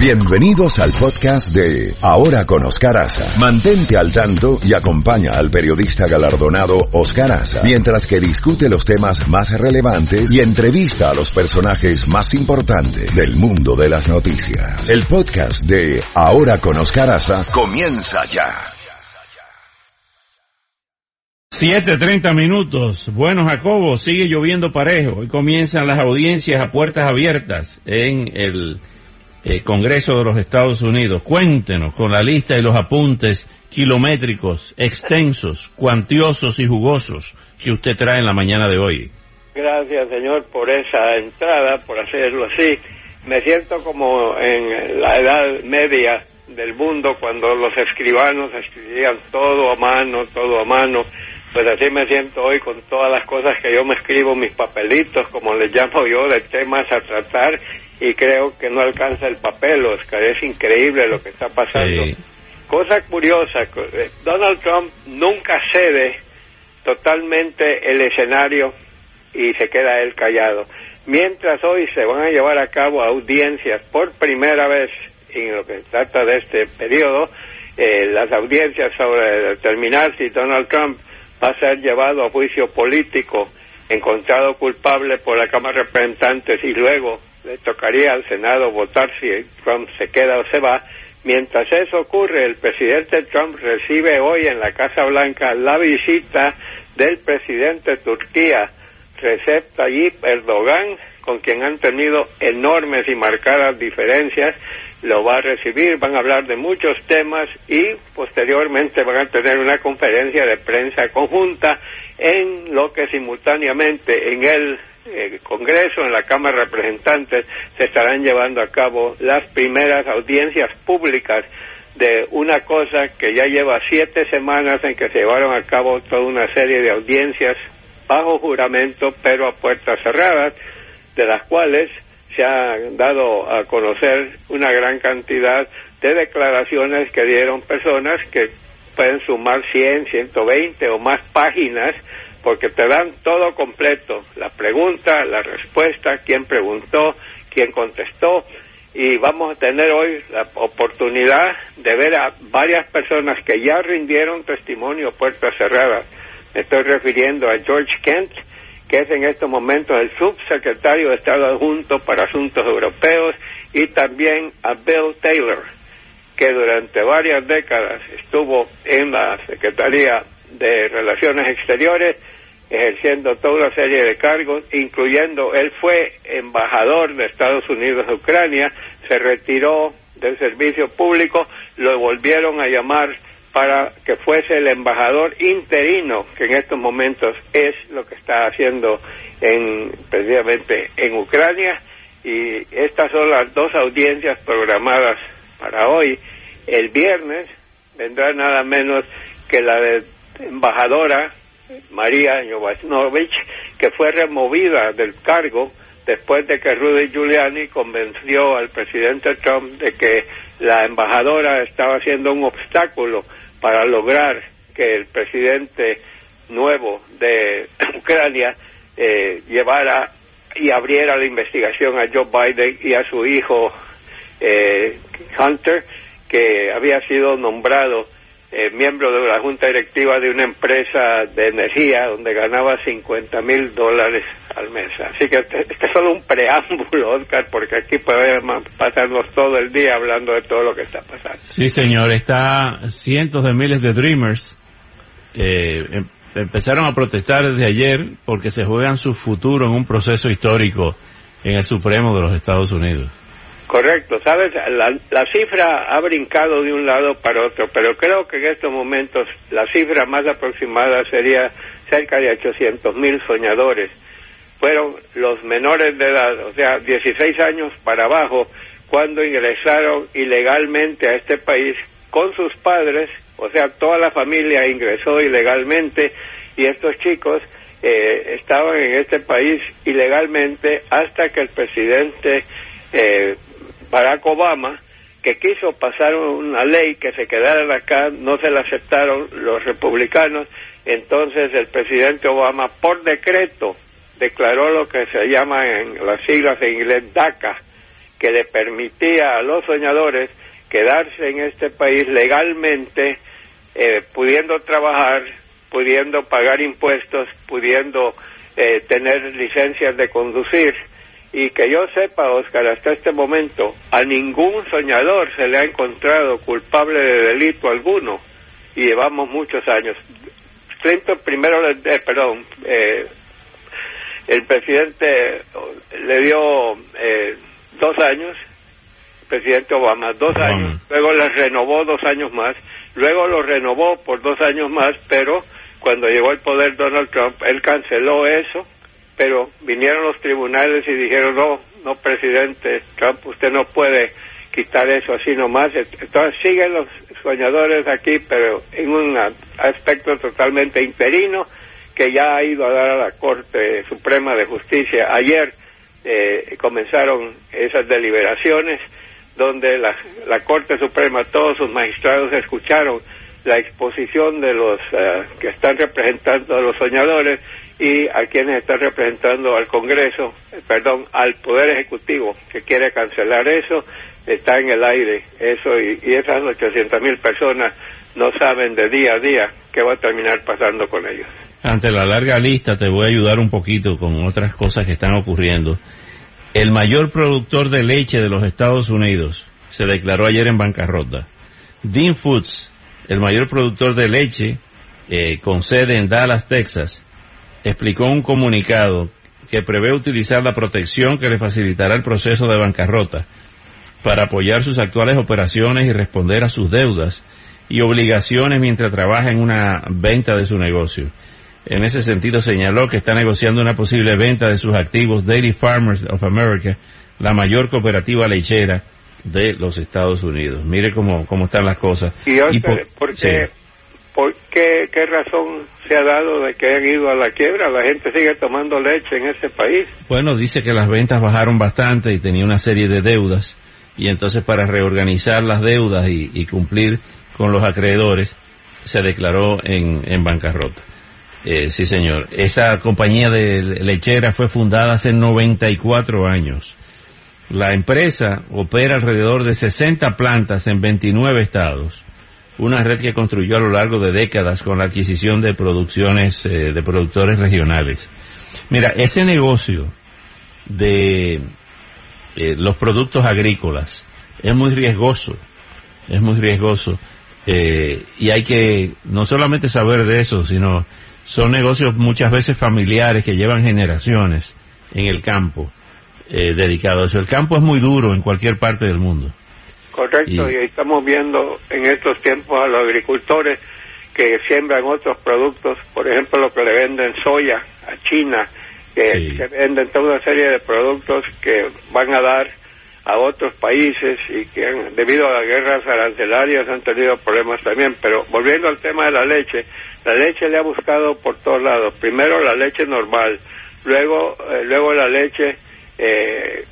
Bienvenidos al podcast de Ahora con Oscar Aza. Mantente al tanto y acompaña al periodista galardonado Oscar Aza mientras que discute los temas más relevantes y entrevista a los personajes más importantes del mundo de las noticias. El podcast de Ahora con Oscar Aza comienza ya. 7.30 minutos. Bueno, Jacobo, sigue lloviendo parejo. Hoy comienzan las audiencias a puertas abiertas en el eh, Congreso de los Estados Unidos. Cuéntenos con la lista y los apuntes kilométricos, extensos, cuantiosos y jugosos que usted trae en la mañana de hoy. Gracias, señor, por esa entrada, por hacerlo así. Me siento como en la edad media del mundo cuando los escribanos escribían todo a mano, todo a mano pues así me siento hoy con todas las cosas que yo me escribo, mis papelitos, como les llamo yo, de temas a tratar, y creo que no alcanza el papel, Oscar, es increíble lo que está pasando. Cosa curiosa, eh, Donald Trump nunca cede totalmente el escenario y se queda él callado. Mientras hoy se van a llevar a cabo audiencias por primera vez en lo que trata de este periodo, eh, las audiencias sobre determinar si Donald Trump va a ser llevado a juicio político, encontrado culpable por la Cámara de Representantes y luego le tocaría al Senado votar si Trump se queda o se va. Mientras eso ocurre, el presidente Trump recibe hoy en la Casa Blanca la visita del presidente de Turquía, Recep Tayyip Erdogan, con quien han tenido enormes y marcadas diferencias lo va a recibir, van a hablar de muchos temas y posteriormente van a tener una conferencia de prensa conjunta en lo que simultáneamente en el eh, Congreso, en la Cámara de Representantes, se estarán llevando a cabo las primeras audiencias públicas de una cosa que ya lleva siete semanas en que se llevaron a cabo toda una serie de audiencias bajo juramento, pero a puertas cerradas, de las cuales se ha dado a conocer una gran cantidad de declaraciones que dieron personas que pueden sumar 100, 120 o más páginas porque te dan todo completo, la pregunta, la respuesta, quién preguntó, quién contestó y vamos a tener hoy la oportunidad de ver a varias personas que ya rindieron testimonio puertas cerradas. Me estoy refiriendo a George Kent, que es en estos momentos el subsecretario de Estado adjunto para Asuntos Europeos, y también a Bill Taylor, que durante varias décadas estuvo en la Secretaría de Relaciones Exteriores, ejerciendo toda una serie de cargos, incluyendo, él fue embajador de Estados Unidos en Ucrania, se retiró del servicio público, lo volvieron a llamar para que fuese el embajador interino, que en estos momentos es lo que está haciendo en, precisamente en Ucrania. Y estas son las dos audiencias programadas para hoy. El viernes vendrá nada menos que la de embajadora María Jovanovic, que fue removida del cargo después de que Rudy Giuliani convenció al presidente Trump de que la embajadora estaba siendo un obstáculo para lograr que el presidente nuevo de Ucrania eh, llevara y abriera la investigación a Joe Biden y a su hijo eh, Hunter, que había sido nombrado eh, miembro de la junta directiva de una empresa de energía donde ganaba 50 mil dólares al mes. Así que este, este, es solo un preámbulo, Oscar, porque aquí podemos pasarnos todo el día hablando de todo lo que está pasando. Sí, señor, está cientos de miles de Dreamers. Eh, em, empezaron a protestar desde ayer porque se juegan su futuro en un proceso histórico en el Supremo de los Estados Unidos. Correcto, sabes, la, la, cifra ha brincado de un lado para otro, pero creo que en estos momentos la cifra más aproximada sería cerca de 800 mil soñadores. Fueron los menores de edad, o sea, 16 años para abajo, cuando ingresaron ilegalmente a este país con sus padres, o sea, toda la familia ingresó ilegalmente y estos chicos eh, estaban en este país ilegalmente hasta que el presidente eh, Barack Obama, que quiso pasar una ley que se quedara acá, no se la aceptaron los republicanos, entonces el presidente Obama por decreto declaró lo que se llama en las siglas en inglés DACA, que le permitía a los soñadores quedarse en este país legalmente, eh, pudiendo trabajar, pudiendo pagar impuestos, pudiendo eh, tener licencias de conducir. Y que yo sepa, Oscar, hasta este momento, a ningún soñador se le ha encontrado culpable de delito alguno. Y llevamos muchos años. Clinton primero, eh, perdón, eh, el presidente le dio eh, dos años, presidente Obama, dos años, luego le renovó dos años más, luego lo renovó por dos años más, pero cuando llegó al poder Donald Trump, él canceló eso, pero vinieron los tribunales y dijeron, no, no, presidente Trump, usted no puede quitar eso así nomás. Entonces siguen los soñadores aquí, pero en un aspecto totalmente interino que ya ha ido a dar a la Corte Suprema de Justicia. Ayer eh, comenzaron esas deliberaciones donde la, la, Corte Suprema, todos sus magistrados escucharon la exposición de los eh, que están representando a los soñadores y a quienes están representando al Congreso, eh, perdón, al Poder Ejecutivo, que quiere cancelar eso, está en el aire eso y, esas 800 mil personas no saben de día a día qué va a terminar pasando con ellos. Ante la larga lista te voy a ayudar un poquito con otras cosas que están ocurriendo. El mayor productor de leche de los Estados Unidos se declaró ayer en bancarrota. Dean Foods, el mayor productor de leche eh, con sede en Dallas, Texas, explicó un comunicado que prevé utilizar la protección que le facilitará el proceso de bancarrota para apoyar sus actuales operaciones y responder a sus deudas y obligaciones mientras trabaja en una venta de su negocio. En ese sentido señaló que está negociando una posible venta de sus activos Daily Farmers of America, la mayor cooperativa lechera de los Estados Unidos. Mire cómo, cómo están las cosas. ¿Y, por, qué, por qué, qué razón se ha dado de que han ido a la quiebra? La gente sigue tomando leche en ese país. Bueno, dice que las ventas bajaron bastante y tenía una serie de deudas y entonces para reorganizar las deudas y, cumplir con los acreedores se declaró en, en bancarrota. Eh, sí, señor. Esa compañía de lechera fue fundada hace 94 años. La empresa opera alrededor de 60 plantas en 29 estados, una red que construyó a lo largo de décadas con la adquisición de producciones eh, de productores regionales. Mira, ese negocio de eh, los productos agrícolas es muy riesgoso, es muy riesgoso. Eh, y hay que no solamente saber de eso, sino son negocios muchas veces familiares que llevan generaciones en el campo eh, dedicados. El campo es muy duro en cualquier parte del mundo. Correcto, y, estamos viendo en estos tiempos a los agricultores que siembran otros productos, por ejemplo lo que le venden soya a China, que, venden toda una serie de productos que van a dar a otros países y que debido a las guerras arancelarias han tenido problemas también. Pero volviendo al tema de la leche, la leche le ha buscado por todos lados. Primero la leche normal, luego eh, luego la leche eh,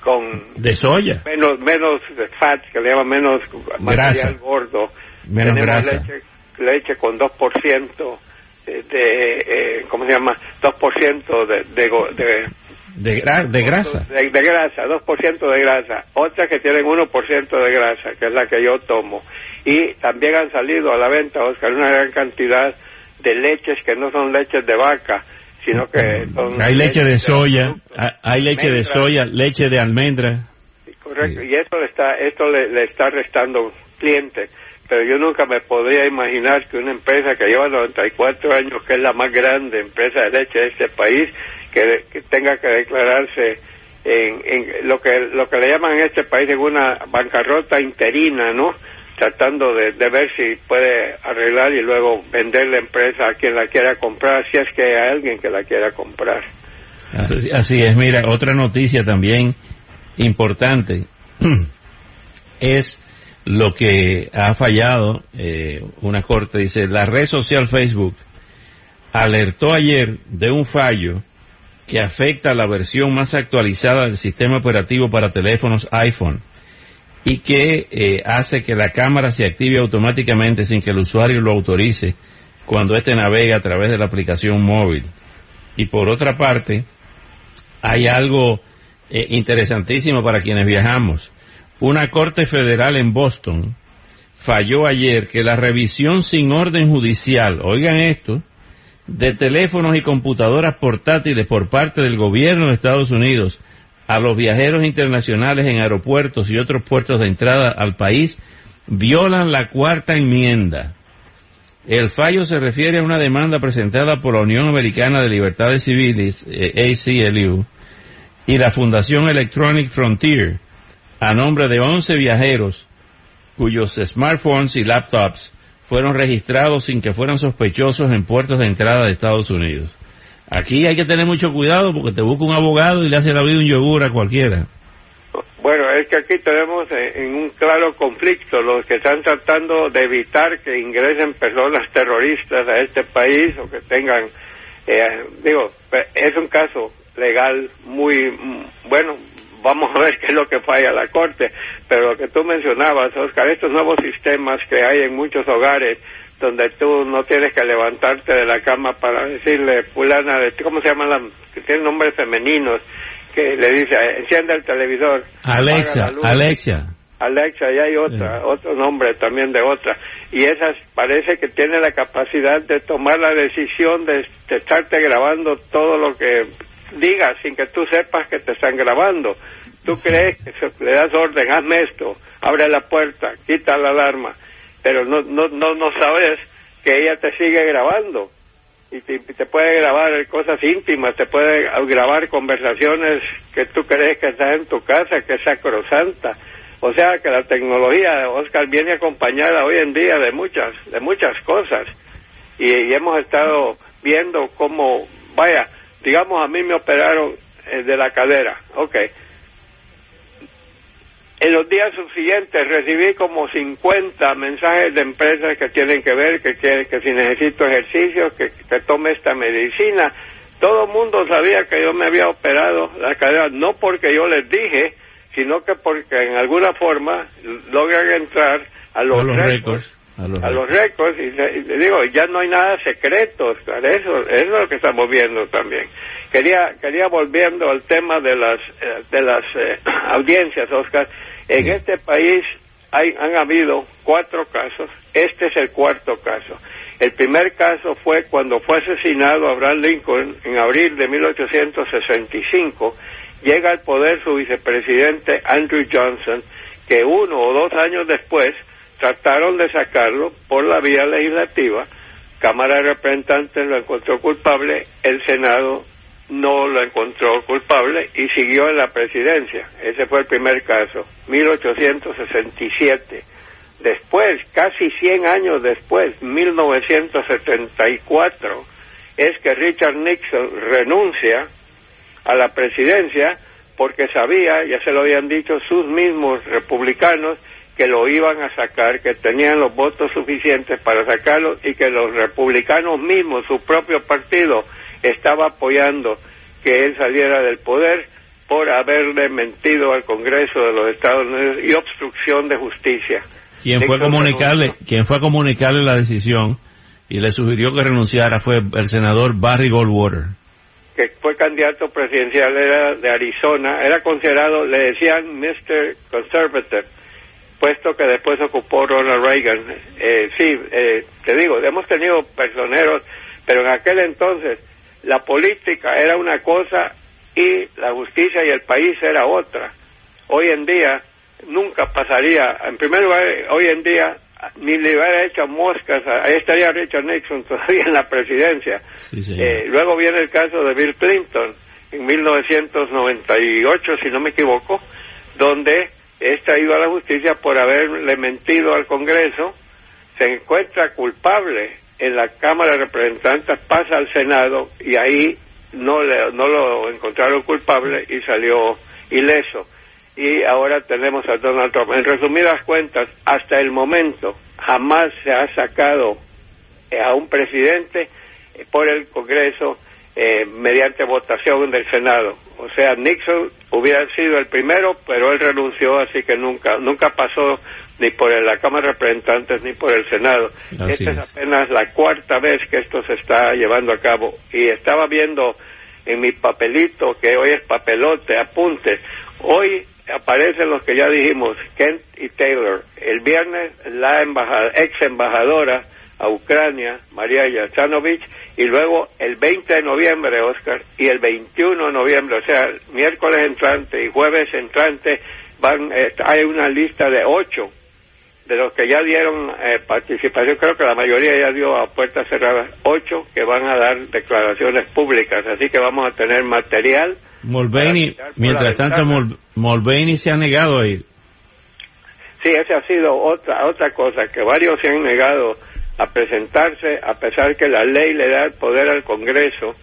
con de soya menos menos fat que le llaman menos material gordo menos grasa leche, leche con 2% de, eh, ¿cómo se llama? 2% de, de, de de, de grasa. De, grasa, 2% de grasa. Otras que tienen 1% de grasa, que es la que yo tomo. Y también han salido a la venta, Oscar, una gran cantidad de leches que no son leches de vaca, sino que son... Hay leche de soya, hay leche de soya, leche de almendra. Correcto, y esto le está, esto le, le está restando clientes pero yo nunca me podría imaginar que una empresa que lleva 94 años, que es la más grande empresa de leche de este país, que, tenga que declararse en, en, lo que lo que le llaman en este país en una bancarrota interina, ¿no? Tratando de, ver si puede arreglar y luego vender la empresa a quien la quiera comprar, si es que hay alguien que la quiera comprar. así es, mira, otra noticia también importante es lo que ha fallado, eh, una corte dice, la red social Facebook alertó ayer de un fallo que afecta la versión más actualizada del sistema operativo para teléfonos iPhone y que eh, hace que la cámara se active automáticamente sin que el usuario lo autorice cuando éste navega a través de la aplicación móvil. Y por otra parte, hay algo eh, interesantísimo para quienes viajamos. Una corte federal en Boston falló ayer que la revisión sin orden judicial, oigan esto, de teléfonos y computadoras portátiles por parte del gobierno de Estados Unidos a los viajeros internacionales en aeropuertos y otros puertos de entrada al país violan la cuarta enmienda. El fallo se refiere a una demanda presentada por la Unión Americana de Libertades Civiles, eh, ACLU, y la Fundación Electronic Frontier, a nombre de 11 viajeros cuyos smartphones y laptops fueron registrados sin que fueran sospechosos en puertos de entrada de Estados Unidos. Aquí hay que tener mucho cuidado porque te busca un abogado y le hace la vida un yogur a cualquiera. Bueno, es que aquí tenemos en un claro conflicto los que están tratando de evitar que ingresen personas terroristas a este país o que tengan, eh, digo, es un caso legal muy bueno. Vamos a ver qué es lo que falla la Corte, pero lo que tú mencionabas, Oscar, estos nuevos sistemas que hay en muchos hogares, donde tú no tienes que levantarte de la cama para decirle fulana, ¿cómo se llaman que tienen nombres femeninos? que le dice, enciende el televisor. Alexa, Alexa. Alexa, y hay otra, otro nombre también de otra. Y esas parece que tiene la capacidad de tomar la decisión de, estarte grabando todo lo que digas sin que tú sepas que te están grabando. Tú crees que le das orden, hazme esto, abre la puerta, quita la alarma, pero no, no, no, no sabes que ella te sigue grabando y te, puede grabar cosas íntimas, te puede grabar conversaciones que tú crees que estás en tu casa, que es sacrosanta. O sea que la tecnología, Oscar, viene acompañada hoy en día de muchas, de muchas cosas. Y, hemos estado viendo cómo, vaya, digamos, a mí me operaron eh, de la cadera, ok, en los días subsiguientes recibí como 50 mensajes de empresas que tienen que ver, que, que, que si necesito ejercicio, que, que tome esta medicina. Todo el mundo sabía que yo me había operado la cadera, no porque yo les dije, sino que porque en alguna forma logran entrar a los, récords. A los, récords, y, le, digo, ya no hay nada secreto, eso, eso es lo que estamos viendo también. Quería, quería volviendo al tema de las, eh, de las eh, audiencias, Oscar, en este país hay, han habido cuatro casos, este es el cuarto caso. El primer caso fue cuando fue asesinado Abraham Lincoln en abril de 1865. Llega al poder su vicepresidente Andrew Johnson, que uno o dos años después trataron de sacarlo por la vía legislativa. Cámara de Representantes lo encontró culpable, el Senado no lo encontró culpable y siguió en la presidencia. Ese fue el primer caso, 1867. Después, casi 100 años después, 1974, es que Richard Nixon renuncia a la presidencia porque sabía, ya se lo habían dicho sus mismos republicanos, que lo iban a sacar, que tenían los votos suficientes para sacarlo y que los republicanos mismos, su propio partido, estaba apoyando que él saliera del poder por haberle mentido al Congreso de los Estados Unidos y obstrucción de justicia. Quien fue a comunicarle, quien fue a comunicarle la decisión y le sugirió que renunciara fue el senador Barry Goldwater. Que fue candidato presidencial, era de Arizona, era considerado, le decían Mr. Conservative, puesto que después ocupó Ronald Reagan. Eh, sí, eh, te digo, hemos tenido personeros, pero en aquel entonces la política era una cosa y la justicia y el país era otra. Hoy en día nunca pasaría, en primer lugar, hoy en día ni le hubiera hecho moscas, ahí estaría Richard Nixon todavía en la presidencia. eh, luego viene el caso de Bill Clinton en 1998, si no me equivoco, donde es traído a la justicia por haberle mentido al Congreso, se encuentra culpable en la Cámara de Representantes, pasa al Senado y ahí no, le, no lo encontraron culpable y salió ileso. Y ahora tenemos a Donald Trump. En resumidas cuentas, hasta el momento jamás se ha sacado a un presidente por el Congreso eh, mediante votación del Senado. O sea, Nixon hubiera sido el primero, pero él renunció, así que nunca nunca pasó ni por la Cámara de Representantes ni por el Senado. Esta es. apenas la cuarta vez que esto se está llevando a cabo. Y estaba viendo en mi papelito, que hoy es papelote, apunte. Hoy aparecen los que ya dijimos, Kent y Taylor. El viernes la ex embajadora a Ucrania, María Yachanovich, y luego el 20 de noviembre, Oscar, y el 21 de noviembre, o sea, miércoles entrante y jueves entrante, van, eh, hay una lista de ocho de los que ya dieron eh, participación, creo que la mayoría ya dio a puertas cerradas, ocho que van a dar declaraciones públicas, así que vamos a tener material. Mulvaney, mientras tanto, Mulvaney se ha negado a ir. Sí, esa ha sido otra otra cosa, que varios se han negado a presentarse, a pesar que la ley le da el poder al Congreso,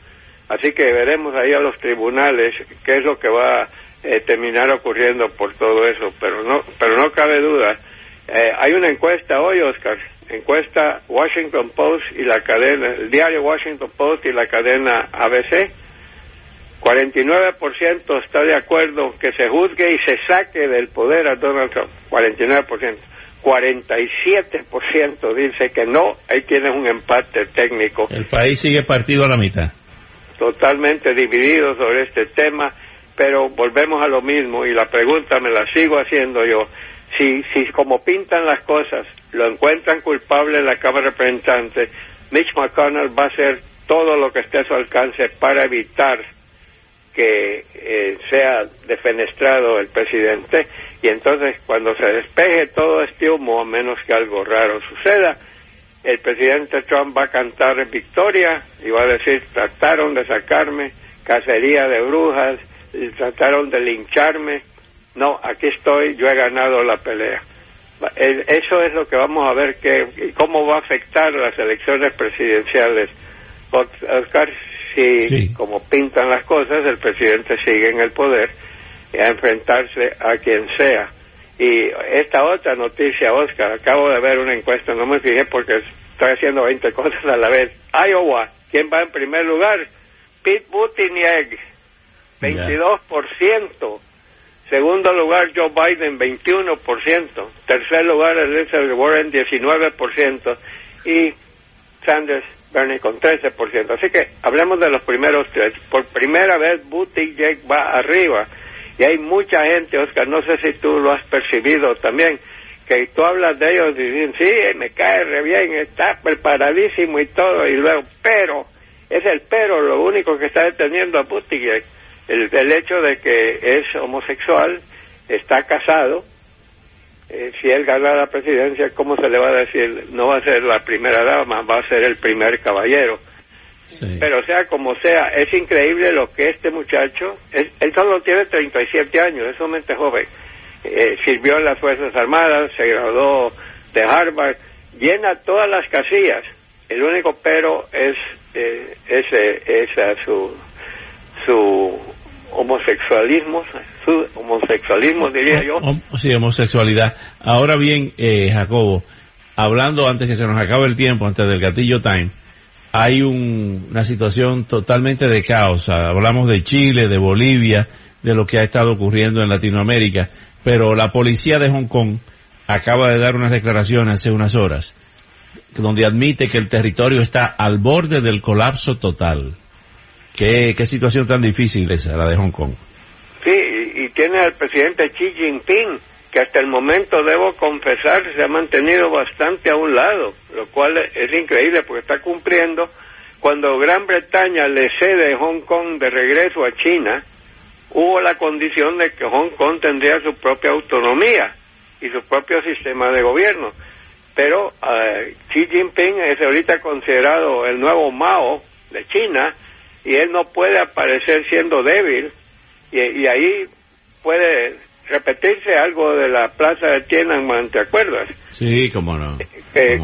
así que veremos ahí a los tribunales qué es lo que va eh, terminar ocurriendo por todo eso, pero no, pero no cabe duda eh, hay una encuesta hoy, Oscar, encuesta Washington Post y la cadena, el diario Washington Post y la cadena ABC. 49% está de acuerdo que se juzgue y se saque del poder a Donald Trump. 49%. 47% dice que no. Ahí tienes un empate técnico. El país sigue partido a la mitad. Totalmente dividido sobre este tema, pero volvemos a lo mismo y la pregunta me la sigo haciendo yo si, si como pintan las cosas lo encuentran culpable en la Cámara de Representantes, Mitch McConnell va a hacer todo lo que esté a su alcance para evitar que eh, sea defenestrado el presidente y entonces cuando se despeje todo este humo, a menos que algo raro suceda, el presidente Trump va a cantar victoria y va a decir, trataron de sacarme, cacería de brujas, trataron de lincharme, no, aquí estoy, yo he ganado la pelea. Eso es lo que vamos a ver que cómo va a afectar las elecciones presidenciales. Oscar, si como pintan las cosas, el presidente sigue en el poder a enfrentarse a quien sea. Y esta otra noticia, Oscar, acabo de ver una encuesta, no me fijé porque estoy haciendo 20 cosas a la vez. Iowa, ¿quién va en primer lugar? Pete Buttigieg, 22%. Segundo lugar, Joe Biden, 21%. Tercer lugar, Elizabeth Warren, 19%. Y Sanders, Bernie, con 13%. Así que hablemos de los primeros tres. Por primera vez, Buttigieg va arriba. Y hay mucha gente, Oscar, no sé si tú lo has percibido también, que tú hablas de ellos y dicen, sí, me cae re bien, está preparadísimo y todo, y luego, pero, es el pero lo único que está deteniendo a Buttigieg el, hecho de que es homosexual, está casado, eh, si él gana la presidencia, ¿cómo se le va a decir? No va a ser la primera dama, va a ser el primer caballero. Pero sea como sea, es increíble lo que este muchacho, él, solo tiene 37 años, es sumamente joven, eh, sirvió en las Fuerzas Armadas, se graduó de Harvard, llena todas las casillas. El único pero es eh, ese, esa su su homosexualismo, su homosexualismo diría yo. Sí, homosexualidad. Ahora bien, eh, Jacobo, hablando antes que se nos acabe el tiempo, antes del gatillo time, hay una situación totalmente de caos. Hablamos de Chile, de Bolivia, de lo que ha estado ocurriendo en Latinoamérica, pero la policía de Hong Kong acaba de dar unas declaraciones hace unas horas donde admite que el territorio está al borde del colapso total. Qué, situación tan difícil esa, la de Hong Kong. Sí, y, tiene al presidente Xi Jinping, que hasta el momento, debo confesar, se ha mantenido bastante a un lado, lo cual es increíble porque está cumpliendo. Cuando Gran Bretaña le cede Hong Kong de regreso a China, hubo la condición de que Hong Kong tendría su propia autonomía y su propio sistema de gobierno. Pero uh, Xi Jinping es ahorita considerado el nuevo Mao de China y él no puede aparecer siendo débil y, ahí puede repetirse algo de la plaza de Tiananmen, ¿te acuerdas? Sí, cómo no. Que,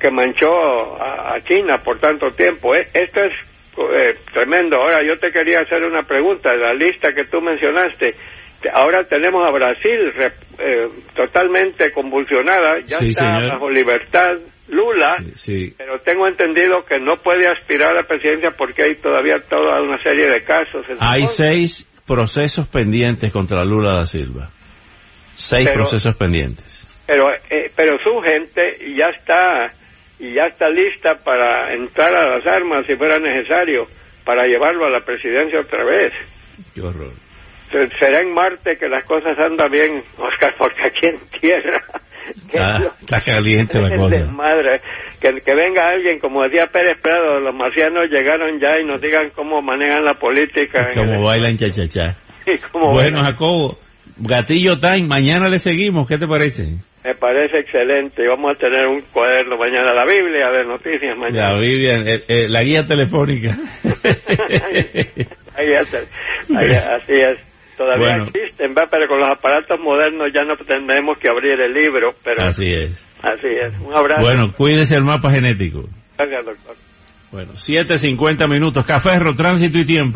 que, manchó a, China por tanto tiempo. E, esto es eh, tremendo. Ahora yo te quería hacer una pregunta. La lista que tú mencionaste, ahora tenemos a Brasil eh, totalmente convulsionada, ya está bajo libertad Lula, pero tengo entendido que no puede aspirar a la presidencia porque hay todavía toda una serie de casos. Hay seis procesos pendientes contra Lula da Silva. Seis procesos pendientes. Pero, eh, pero su gente ya está y ya está lista para entrar a las armas si fuera necesario. para llevarlo a la presidencia otra vez. Qué horror. Será en Marte que las cosas andan bien, Oscar, porque aquí en Tierra... Ah, está caliente la cosa. Madre, que, que venga alguien, como decía Pérez Prado, los marcianos llegaron ya y nos digan cómo manejan la política. Cómo bailan cha-cha-cha. Bueno, Jacobo, Gatillo Time, mañana le seguimos, ¿qué te parece? Me parece excelente. Vamos a tener un cuaderno mañana, la Biblia de noticias mañana. La Biblia, eh, eh, la guía telefónica. ahí, así es. Todavía existen, ¿va? pero con los aparatos modernos ya no tendremos que abrir el libro. Pero así es. Así es. Un abrazo. Bueno, cuídese el mapa genético. Gracias, doctor. Bueno, 7.50 minutos. Café, tránsito y tiempo.